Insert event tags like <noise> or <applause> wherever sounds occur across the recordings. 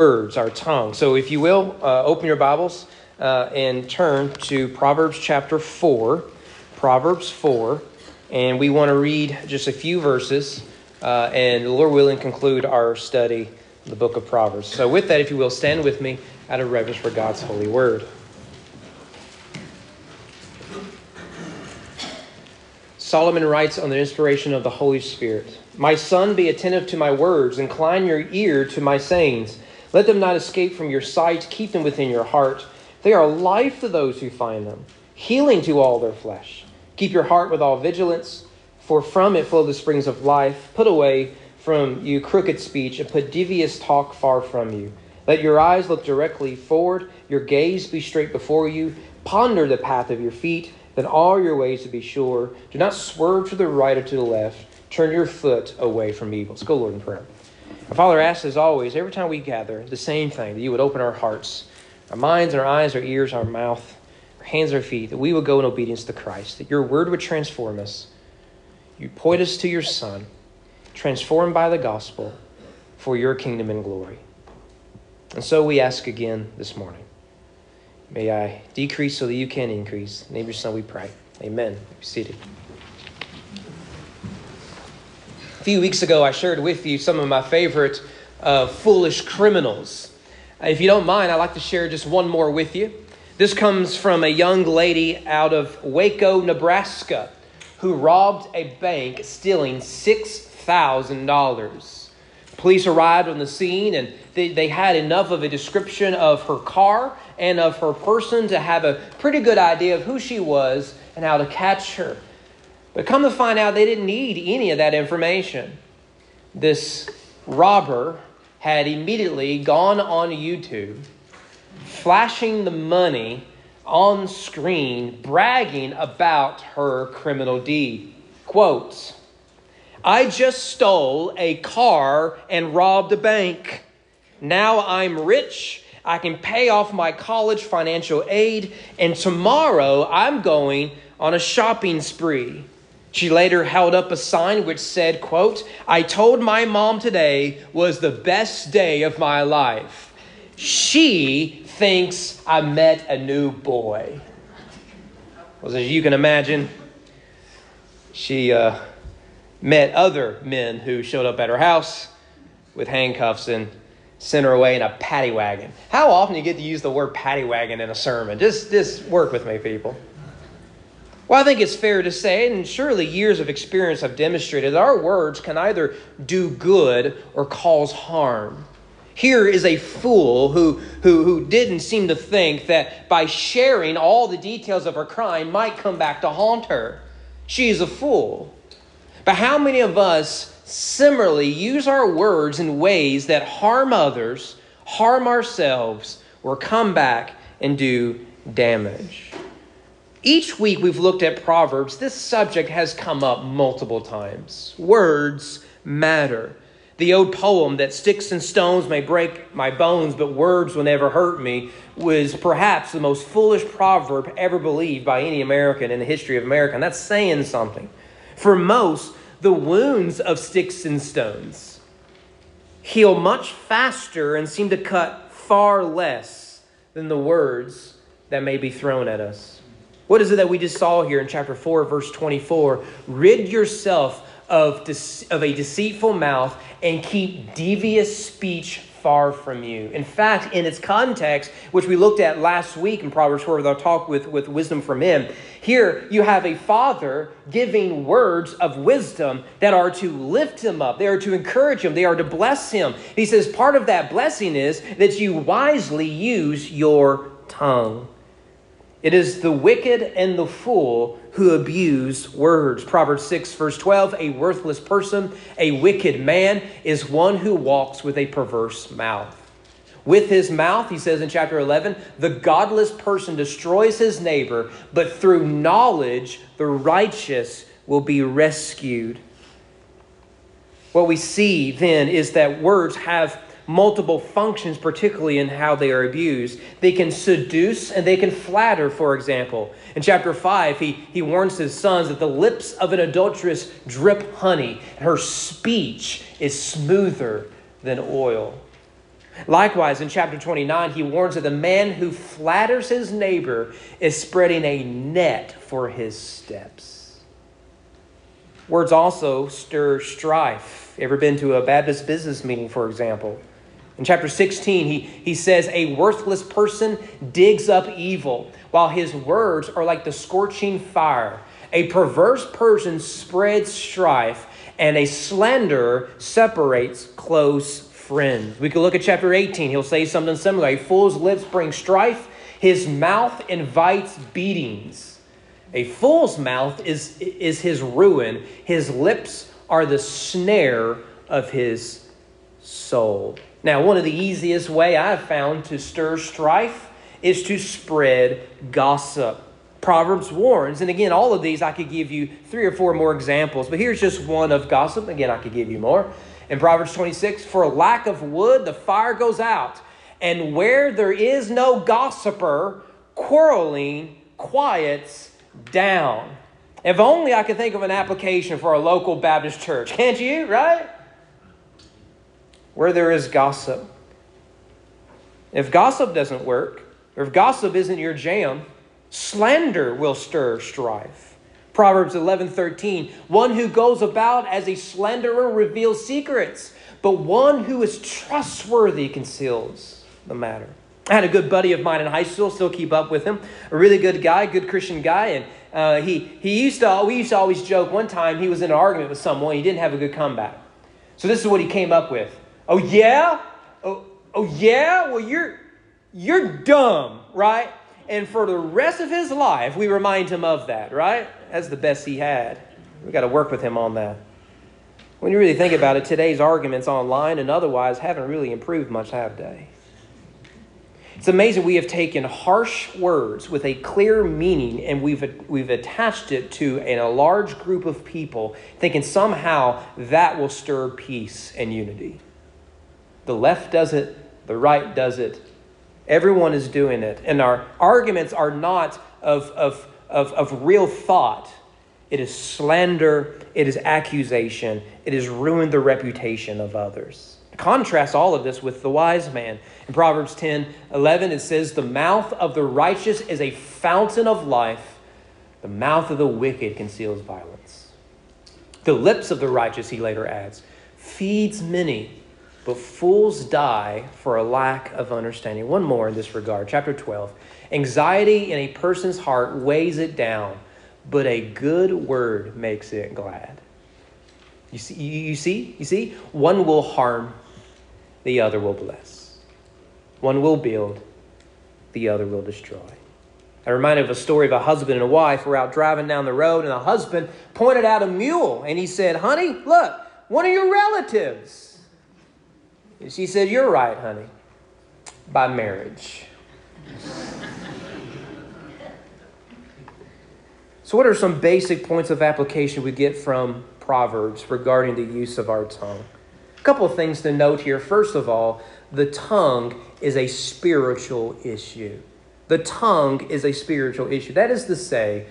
words, our tongue. So, if you will, uh, open your Bibles uh, and turn to Proverbs chapter 4. Proverbs 4. And we want to read just a few verses uh, and, the Lord willing, conclude our study the book of Proverbs. So, with that, if you will, stand with me out of reverence for God's holy word. Solomon writes on the inspiration of the Holy Spirit My son, be attentive to my words, incline your ear to my sayings. Let them not escape from your sight. Keep them within your heart. They are life to those who find them, healing to all their flesh. Keep your heart with all vigilance, for from it flow the springs of life. Put away from you crooked speech, and put devious talk far from you. Let your eyes look directly forward, your gaze be straight before you. Ponder the path of your feet, then all your ways to be sure. Do not swerve to the right or to the left. Turn your foot away from evil. Let's go, Lord, in prayer. Our Father asks, as always, every time we gather, the same thing that you would open our hearts, our minds, our eyes, our ears, our mouth, our hands, our feet, that we would go in obedience to Christ, that your word would transform us. You point us to your Son, transformed by the gospel for your kingdom and glory. And so we ask again this morning. May I decrease so that you can increase. In the name of your Son we pray. Amen. Be seated. A few weeks ago, I shared with you some of my favorite uh, foolish criminals. If you don't mind, I'd like to share just one more with you. This comes from a young lady out of Waco, Nebraska, who robbed a bank stealing $6,000. Police arrived on the scene and they, they had enough of a description of her car and of her person to have a pretty good idea of who she was and how to catch her. But come to find out, they didn't need any of that information. This robber had immediately gone on YouTube, flashing the money on screen, bragging about her criminal deed. Quotes I just stole a car and robbed a bank. Now I'm rich. I can pay off my college financial aid, and tomorrow I'm going on a shopping spree. She later held up a sign which said, quote, I told my mom today was the best day of my life. She thinks I met a new boy. Well, as you can imagine, she uh, met other men who showed up at her house with handcuffs and sent her away in a paddy wagon. How often do you get to use the word paddy wagon in a sermon? Just, just work with me, people. Well, I think it's fair to say, and surely years of experience have demonstrated, that our words can either do good or cause harm. Here is a fool who, who, who didn't seem to think that by sharing all the details of her crime might come back to haunt her. She is a fool. But how many of us similarly use our words in ways that harm others, harm ourselves, or come back and do damage? Each week we've looked at Proverbs. This subject has come up multiple times. Words matter. The old poem that sticks and stones may break my bones, but words will never hurt me was perhaps the most foolish proverb ever believed by any American in the history of America. And that's saying something. For most, the wounds of sticks and stones heal much faster and seem to cut far less than the words that may be thrown at us. What is it that we just saw here in chapter 4, verse 24? Rid yourself of, of a deceitful mouth and keep devious speech far from you. In fact, in its context, which we looked at last week in Proverbs 4 with our talk with, with wisdom from him, here you have a father giving words of wisdom that are to lift him up, they are to encourage him, they are to bless him. He says part of that blessing is that you wisely use your tongue. It is the wicked and the fool who abuse words. Proverbs 6, verse 12 A worthless person, a wicked man, is one who walks with a perverse mouth. With his mouth, he says in chapter 11, the godless person destroys his neighbor, but through knowledge, the righteous will be rescued. What we see then is that words have multiple functions, particularly in how they are abused. They can seduce and they can flatter, for example. In chapter 5, he, he warns his sons that the lips of an adulteress drip honey, and her speech is smoother than oil. Likewise, in chapter 29, he warns that the man who flatters his neighbor is spreading a net for his steps. Words also stir strife. Ever been to a Baptist business meeting, for example? In chapter 16, he, he says, A worthless person digs up evil, while his words are like the scorching fire. A perverse person spreads strife, and a slanderer separates close friends. We could look at chapter 18. He'll say something similar. A fool's lips bring strife, his mouth invites beatings. A fool's mouth is, is his ruin, his lips are the snare of his soul. Now, one of the easiest way I've found to stir strife is to spread gossip. Proverbs warns, and again, all of these I could give you three or four more examples, but here's just one of gossip. Again, I could give you more. In Proverbs 26, for lack of wood, the fire goes out. And where there is no gossiper, quarreling quiets down. If only I could think of an application for a local Baptist church. Can't you, right? Where there is gossip. If gossip doesn't work, or if gossip isn't your jam, slander will stir strife. Proverbs 11:13, one who goes about as a slanderer reveals secrets, but one who is trustworthy conceals the matter. I had a good buddy of mine in high school, still keep up with him. A really good guy, good Christian guy, and uh, he he used to we used to always joke. One time he was in an argument with someone, he didn't have a good comeback. So this is what he came up with. Oh yeah, oh oh yeah. Well you're you're dumb, right? And for the rest of his life, we remind him of that, right? That's the best he had. We've got to work with him on that. When you really think about it, today's arguments online and otherwise haven't really improved much, have they? It's amazing we have taken harsh words with a clear meaning and we've, we've attached it to a large group of people, thinking somehow that will stir peace and unity. The left does it, the right does it, everyone is doing it. And our arguments are not of, of of, of real thought. It is slander, it is accusation, it has ruined the reputation of others. Contrast all of this with the wise man. In Proverbs 10 11, it says, The mouth of the righteous is a fountain of life, the mouth of the wicked conceals violence. The lips of the righteous, he later adds, feeds many, but fools die for a lack of understanding. One more in this regard, chapter 12. Anxiety in a person's heart weighs it down, but a good word makes it glad. You see, you see, you see, one will harm, the other will bless. One will build, the other will destroy. I'm reminded of a story of a husband and a wife were out driving down the road, and the husband pointed out a mule, and he said, "Honey, look, one of your relatives." And she said, "You're right, honey, by marriage." So, what are some basic points of application we get from Proverbs regarding the use of our tongue? A couple of things to note here. First of all, the tongue is a spiritual issue. The tongue is a spiritual issue. That is to say,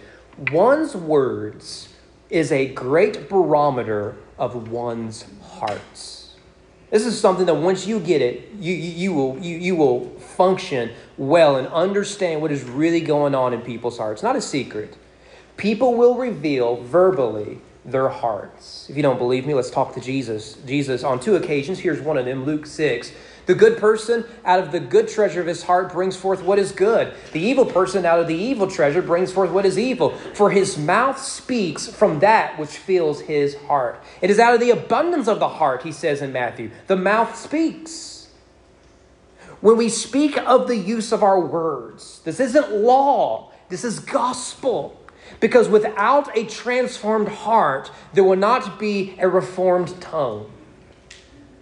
one's words is a great barometer of one's hearts. This is something that once you get it, you, you, you, will, you, you will function well and understand what is really going on in people's hearts. Not a secret. People will reveal verbally their hearts. If you don't believe me, let's talk to Jesus. Jesus, on two occasions, here's one of them, Luke 6. The good person out of the good treasure of his heart brings forth what is good. The evil person out of the evil treasure brings forth what is evil. For his mouth speaks from that which fills his heart. It is out of the abundance of the heart, he says in Matthew. The mouth speaks. When we speak of the use of our words, this isn't law, this is gospel. Because without a transformed heart, there will not be a reformed tongue.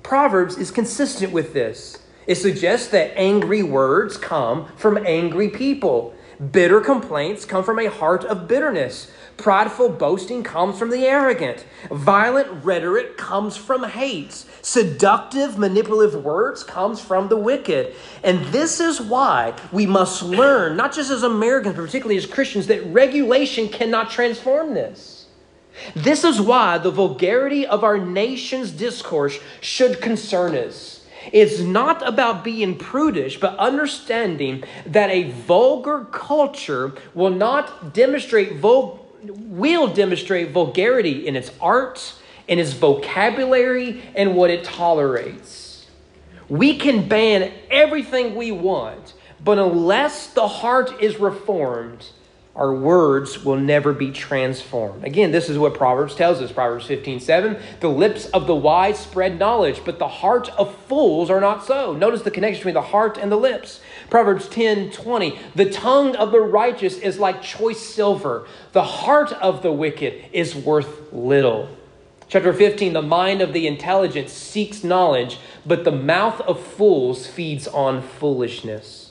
Proverbs is consistent with this. It suggests that angry words come from angry people. Bitter complaints come from a heart of bitterness. Prideful boasting comes from the arrogant. Violent rhetoric comes from hate. Seductive, manipulative words comes from the wicked. And this is why we must learn, not just as Americans, but particularly as Christians, that regulation cannot transform this. This is why the vulgarity of our nation's discourse should concern us. It's not about being prudish, but understanding that a vulgar culture will not demonstrate vul- will demonstrate vulgarity in its art, in its vocabulary, and what it tolerates. We can ban everything we want, but unless the heart is reformed, our words will never be transformed. Again, this is what Proverbs tells us Proverbs 15 7. The lips of the wise spread knowledge, but the heart of fools are not so. Notice the connection between the heart and the lips. Proverbs 10 20. The tongue of the righteous is like choice silver, the heart of the wicked is worth little. Chapter 15 The mind of the intelligent seeks knowledge, but the mouth of fools feeds on foolishness.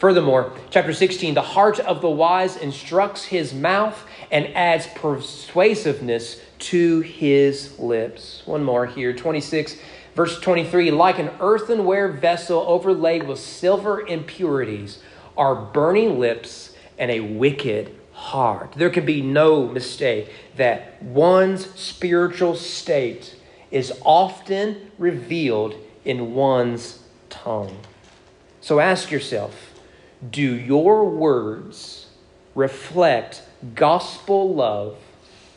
Furthermore, chapter 16, the heart of the wise instructs his mouth and adds persuasiveness to his lips. One more here, 26, verse 23 like an earthenware vessel overlaid with silver impurities are burning lips and a wicked heart. There can be no mistake that one's spiritual state is often revealed in one's tongue. So ask yourself, do your words reflect gospel love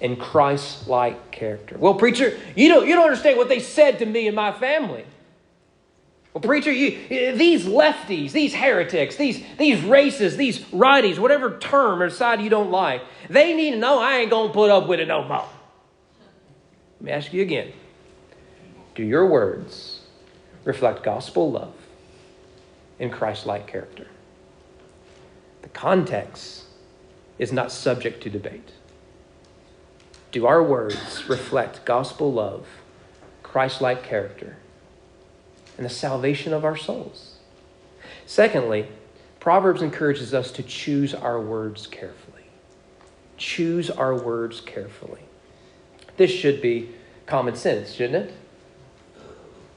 and Christ like character? Well, preacher, you don't, you don't understand what they said to me and my family. Well, preacher, you, these lefties, these heretics, these, these racists, these righties, whatever term or side you don't like, they need to know I ain't going to put up with it no more. Let me ask you again Do your words reflect gospel love and Christ like character? The context is not subject to debate. Do our words reflect gospel love, Christ like character, and the salvation of our souls? Secondly, Proverbs encourages us to choose our words carefully. Choose our words carefully. This should be common sense, shouldn't it?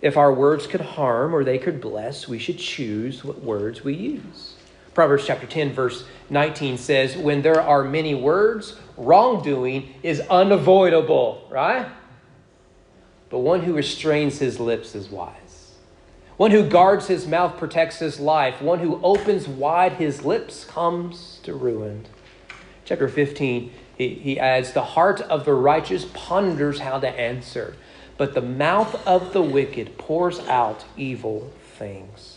If our words could harm or they could bless, we should choose what words we use. Proverbs chapter 10, verse 19 says, When there are many words, wrongdoing is unavoidable, right? But one who restrains his lips is wise. One who guards his mouth protects his life. One who opens wide his lips comes to ruin. Chapter 15, he, he adds, The heart of the righteous ponders how to answer, but the mouth of the wicked pours out evil things.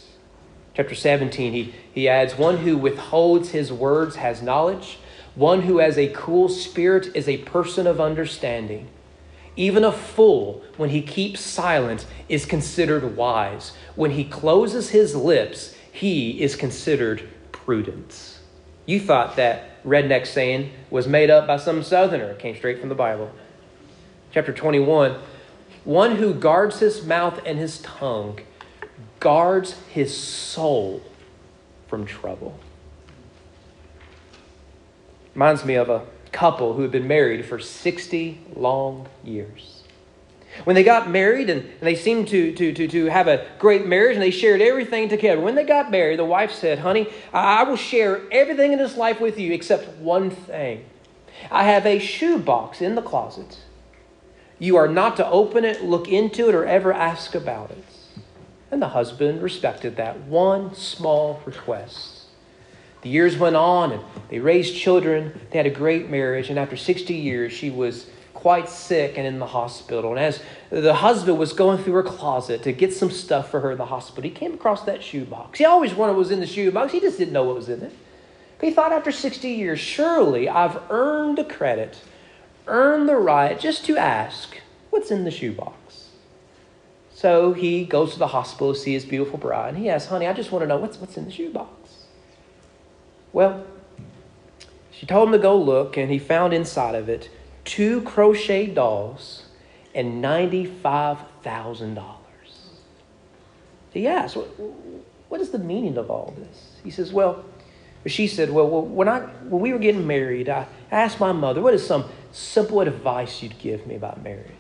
Chapter 17, he, he adds, One who withholds his words has knowledge. One who has a cool spirit is a person of understanding. Even a fool, when he keeps silent, is considered wise. When he closes his lips, he is considered prudent. You thought that redneck saying was made up by some southerner. It came straight from the Bible. Chapter 21 One who guards his mouth and his tongue guards his soul from trouble. Reminds me of a couple who had been married for 60 long years. When they got married and, and they seemed to, to, to, to have a great marriage and they shared everything together. When they got married, the wife said, Honey, I will share everything in this life with you except one thing. I have a shoe box in the closet. You are not to open it, look into it, or ever ask about it. And the husband respected that one small request. The years went on and they raised children. They had a great marriage. And after 60 years, she was quite sick and in the hospital. And as the husband was going through her closet to get some stuff for her in the hospital, he came across that shoebox. He always wondered what was in the shoebox. He just didn't know what was in it. But he thought after 60 years, surely I've earned the credit, earned the right just to ask, what's in the shoebox? So he goes to the hospital to see his beautiful bride. And he asks, Honey, I just want to know what's, what's in the shoebox. Well, she told him to go look, and he found inside of it two crochet dolls and $95,000. He asked, what, what is the meaning of all this? He says, Well, she said, Well, when, I, when we were getting married, I asked my mother, What is some simple advice you'd give me about marriage?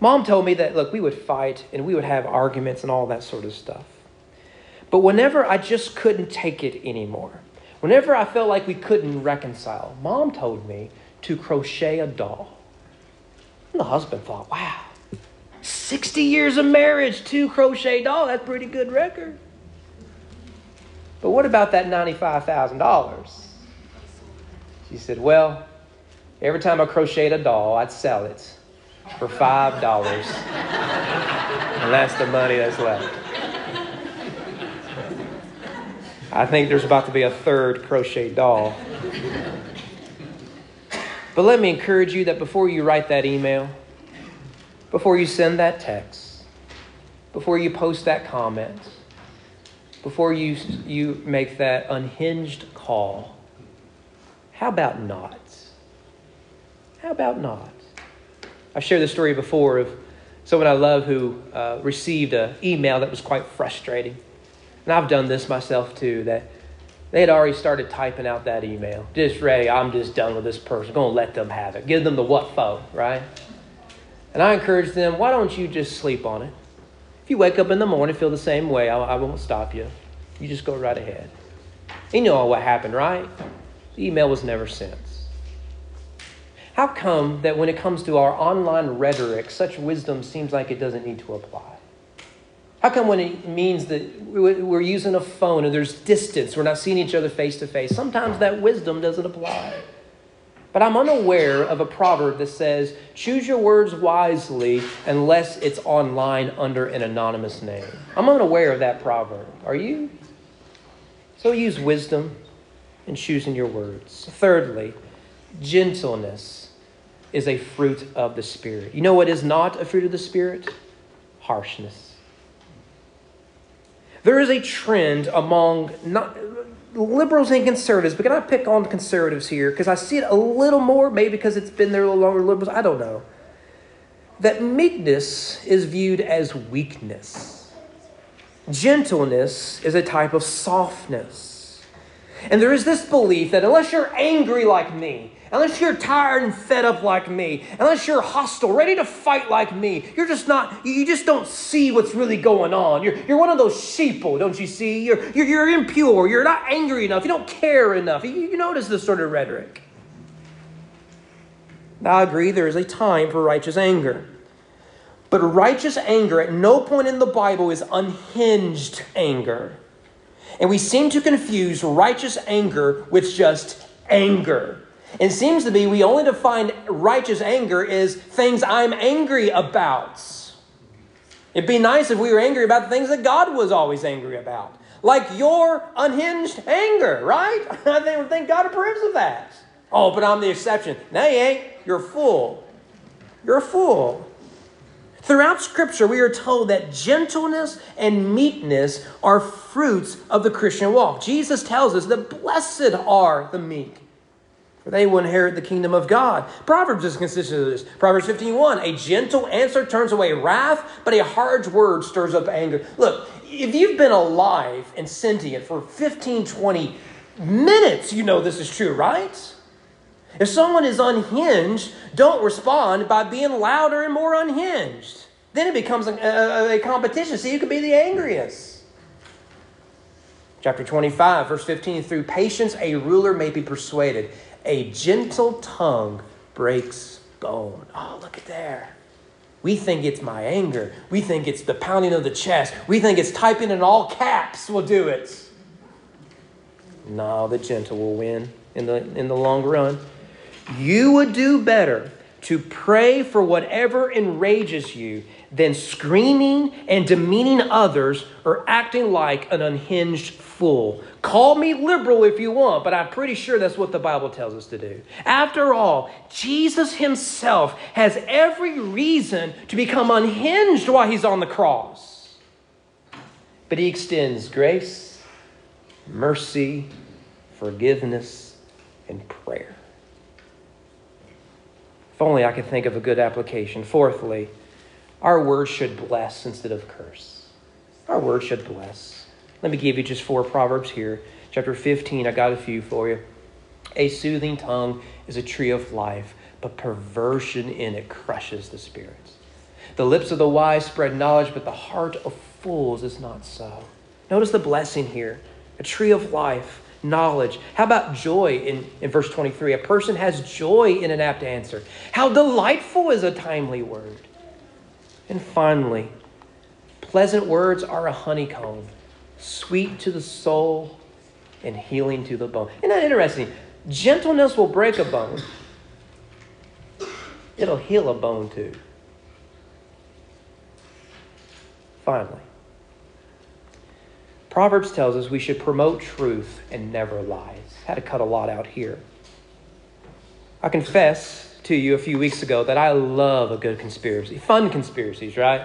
Mom told me that, look, we would fight and we would have arguments and all that sort of stuff. But whenever I just couldn't take it anymore, whenever I felt like we couldn't reconcile, Mom told me to crochet a doll. And the husband thought, wow, 60 years of marriage, two crochet dolls. That's pretty good record. But what about that $95,000? She said, Well, every time I crocheted a doll, I'd sell it for $5. and that's the money that's left. I think there's about to be a third crochet doll. But let me encourage you that before you write that email, before you send that text, before you post that comment, before you, you make that unhinged call, how about not? How about not? I've shared this story before of someone I love who uh, received an email that was quite frustrating. And I've done this myself too, that they had already started typing out that email. Just ready, I'm just done with this person. To let them have it. Give them the what for, right? And I encourage them, why don't you just sleep on it? If you wake up in the morning feel the same way, I, I won't stop you. You just go right ahead. You know what happened, right? The email was never sent. How come that when it comes to our online rhetoric, such wisdom seems like it doesn't need to apply? How come when it means that we're using a phone and there's distance, we're not seeing each other face to face, sometimes that wisdom doesn't apply? But I'm unaware of a proverb that says, choose your words wisely unless it's online under an anonymous name. I'm unaware of that proverb. Are you? So use wisdom in choosing your words. Thirdly, gentleness is a fruit of the Spirit. You know what is not a fruit of the Spirit? Harshness. There is a trend among not liberals and conservatives, but can I pick on conservatives here? Because I see it a little more, maybe because it's been there a little longer, liberals, I don't know. That meekness is viewed as weakness. Gentleness is a type of softness. And there is this belief that unless you're angry like me, unless you're tired and fed up like me, unless you're hostile, ready to fight like me, you're just not, you just don't see what's really going on. You're, you're one of those sheeple, don't you see? You're, you're, you're impure. You're not angry enough. You don't care enough. You, you notice this sort of rhetoric. Now, I agree there is a time for righteous anger. But righteous anger at no point in the Bible is unhinged anger. And we seem to confuse righteous anger with just anger. It seems to be we only define righteous anger as things I'm angry about. It'd be nice if we were angry about the things that God was always angry about. Like your unhinged anger, right? <laughs> I think God approves of that. Oh, but I'm the exception. No, you ain't. You're a fool. You're a fool. Throughout Scripture, we are told that gentleness and meekness are fruits of the Christian walk. Jesus tells us that blessed are the meek for they will inherit the kingdom of God. Proverbs is consistent with this. Proverbs 15:1, a gentle answer turns away wrath, but a hard word stirs up anger. Look, if you've been alive and sentient for 15, 20 minutes, you know this is true, right? If someone is unhinged, don't respond by being louder and more unhinged. Then it becomes a, a, a competition. See who can be the angriest. Chapter 25, verse 15 through patience, a ruler may be persuaded. A gentle tongue breaks bone. Oh, look at there. We think it's my anger. We think it's the pounding of the chest. We think it's typing in all caps will do it. No, the gentle will win in the, in the long run. You would do better to pray for whatever enrages you than screaming and demeaning others or acting like an unhinged fool. Call me liberal if you want, but I'm pretty sure that's what the Bible tells us to do. After all, Jesus himself has every reason to become unhinged while he's on the cross. But he extends grace, mercy, forgiveness, and prayer. If only I could think of a good application. Fourthly, our words should bless instead of curse. Our words should bless. Let me give you just four proverbs here. Chapter 15, I got a few for you. A soothing tongue is a tree of life, but perversion in it crushes the spirits. The lips of the wise spread knowledge, but the heart of fools is not so. Notice the blessing here a tree of life, knowledge. How about joy in, in verse 23? A person has joy in an apt answer. How delightful is a timely word. And finally, pleasant words are a honeycomb, sweet to the soul and healing to the bone. Isn't that interesting? Gentleness will break a bone, it'll heal a bone too. Finally, Proverbs tells us we should promote truth and never lies. Had to cut a lot out here. I confess to you a few weeks ago that I love a good conspiracy, fun conspiracies, right?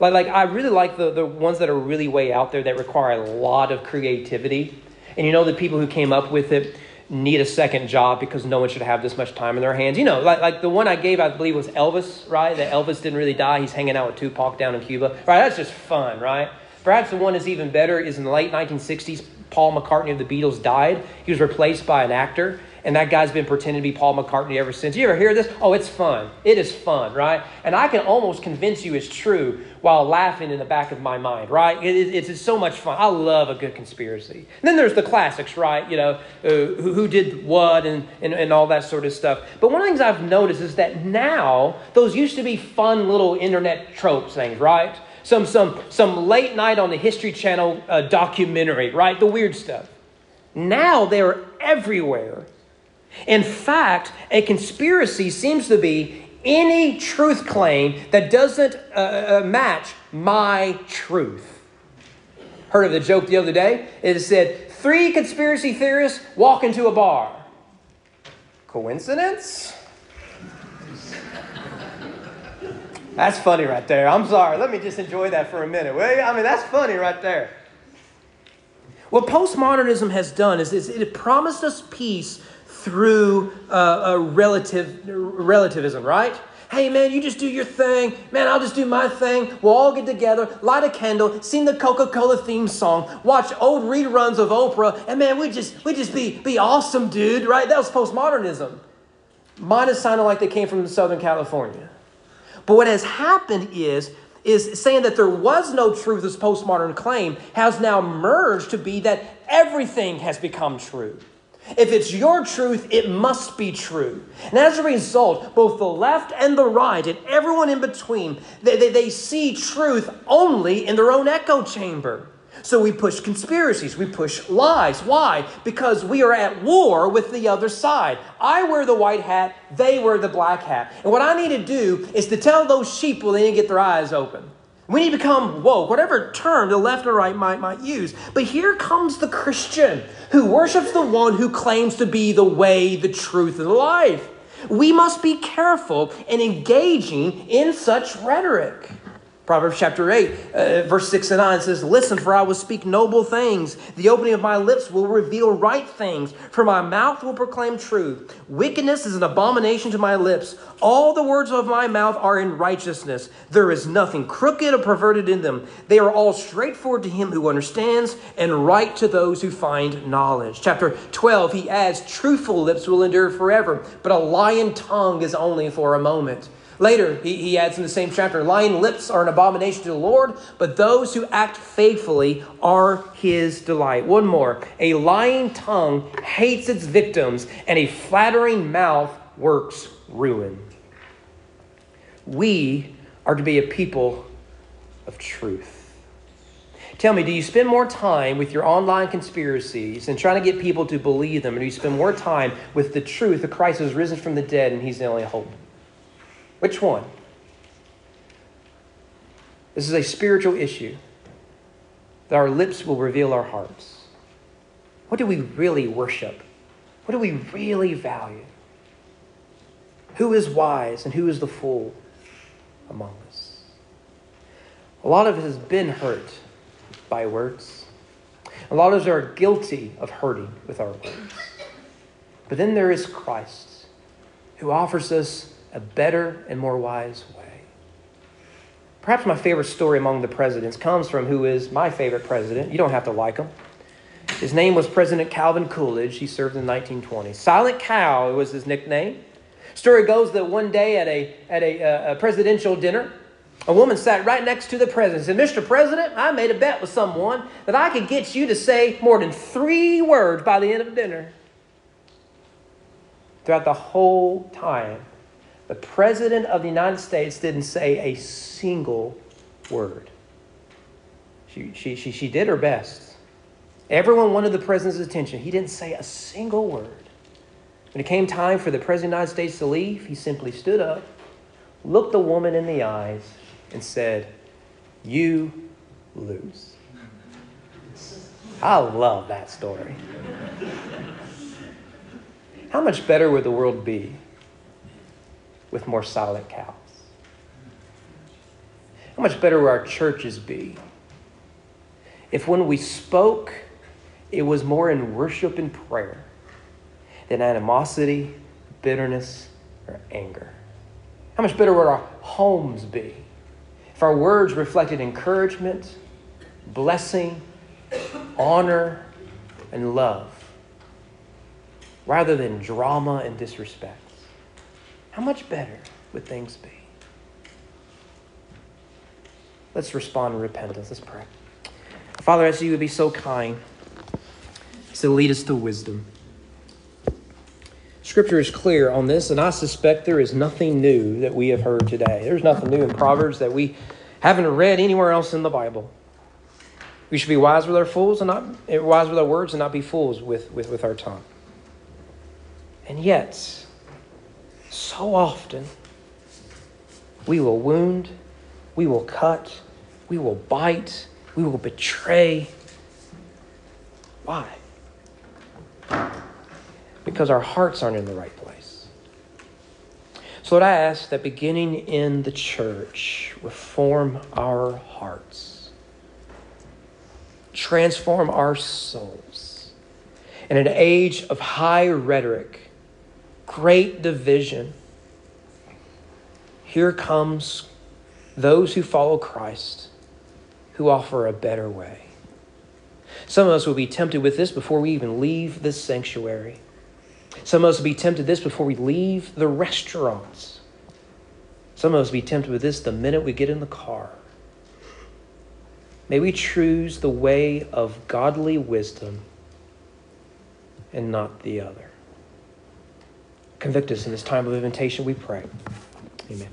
Like, like I really like the, the ones that are really way out there that require a lot of creativity. And you know, the people who came up with it need a second job because no one should have this much time in their hands. You know, like, like the one I gave, I believe, was Elvis, right? That Elvis didn't really die. He's hanging out with Tupac down in Cuba. Right? That's just fun, right? Perhaps the one that's even better is in the late 1960s, Paul McCartney of the Beatles died. He was replaced by an actor and that guy's been pretending to be Paul McCartney ever since. You ever hear this? Oh, it's fun. It is fun, right? And I can almost convince you it's true while laughing in the back of my mind, right? It, it, it's, it's, so much fun. I love a good conspiracy. And then there's the classics, right? You know, uh, who, who, did what and, and, and all that sort of stuff. But one of the things I've noticed is that now those used to be fun little internet tropes things, right? Some, some, some late night on the History Channel uh, documentary, right? The weird stuff. Now they're everywhere. In fact, a conspiracy seems to be any truth claim that doesn't uh, uh, match my truth. Heard of the joke the other day? It said, Three conspiracy theorists walk into a bar. Coincidence? That's funny right there. I'm sorry. Let me just enjoy that for a minute, will you? I mean, that's funny right there. What postmodernism has done is, is it promised us peace through uh, a relative, relativism, right? Hey, man, you just do your thing. Man, I'll just do my thing. We'll all get together, light a candle, sing the Coca-Cola theme song, watch old reruns of Oprah, and man, we just we just be be awesome, dude. Right? That was postmodernism. Mine is sounding like they came from Southern California. But what has happened is is saying that there was no truth, this postmodern claim, has now merged to be that everything has become true. If it's your truth, it must be true. And as a result, both the left and the right, and everyone in between, they, they, they, see truth only in their own echo chamber. So we push conspiracies, we push lies. Why? Because we are at war with the other side. I wear the white hat, they wear the black hat. And what I need to do is to tell those sheep well, they need to get their eyes open. We need to become woke, whatever term the left or right might, might use. But here comes the Christian who worships the one who claims to be the way, the truth, and the life. We must be careful in engaging in such rhetoric. Proverbs chapter 8, uh, verse 6 and 9 says, Listen, for I will speak noble things. The opening of my lips will reveal right things, for my mouth will proclaim truth. Wickedness is an abomination to my lips. All the words of my mouth are in righteousness. There is nothing crooked or perverted in them. They are all straightforward to him who understands and right to those who find knowledge. Chapter 12, he adds, Truthful lips will endure forever, but a lying tongue is only for a moment. Later, he, he adds in the same chapter lying lips are an abomination to the Lord, but those who act faithfully are his delight. One more a lying tongue hates its victims, and a flattering mouth works ruin. We are to be a people of truth. Tell me, do you spend more time with your online conspiracies and trying to get people to believe them, or do you spend more time with the truth that Christ has risen from the dead and he's the only hope? Which one? This is a spiritual issue that our lips will reveal our hearts. What do we really worship? What do we really value? Who is wise and who is the fool among us? A lot of us has been hurt by words. A lot of us are guilty of hurting with our words. But then there is Christ who offers us a better and more wise way. Perhaps my favorite story among the presidents comes from who is my favorite president. You don't have to like him. His name was President Calvin Coolidge. He served in the 1920s. Silent Cal was his nickname. Story goes that one day at a, at a, uh, a presidential dinner, a woman sat right next to the president and said, Mr. President, I made a bet with someone that I could get you to say more than three words by the end of dinner. Throughout the whole time, The President of the United States didn't say a single word. She, she, she, she did her best. Everyone wanted the President's attention. He didn't say a single word. When it came time for the President of the United States to leave, he simply stood up, looked the woman in the eyes, and said, You lose. I love that story. How much better would the world be with more silent cows? How much better would our churches be if when we spoke, it was more in worship and prayer than animosity, bitterness, or anger? How much better would our homes be if our words reflected encouragement, blessing, honor, and love rather than drama and disrespect? How much better would things be? Let's respond in repentance. Let's pray. Father, I ask you would be so kind to lead us to wisdom. Scripture is clear on this, and I suspect there is nothing new that we have heard today. There's nothing new in Proverbs that we haven't read anywhere else in the Bible. We should be wise with our fools and not eh, wise with our words and not be fools with, with, with our tongue. And yet, so often, we will wound, we will cut, we will bite, we will betray. Why? because our hearts aren't in the right place. So, I ask that beginning in the church, reform our hearts, transform our souls. In an age of high rhetoric, great division, here comes those who follow Christ who offer a better way. Some of us will be tempted with this before we even leave this sanctuary. Some of us will be tempted this before we leave the restaurants. Some of us will be tempted with this the minute we get in the car. May we choose the way of godly wisdom and not the other. Convict us in this time of invitation, we pray. Amen.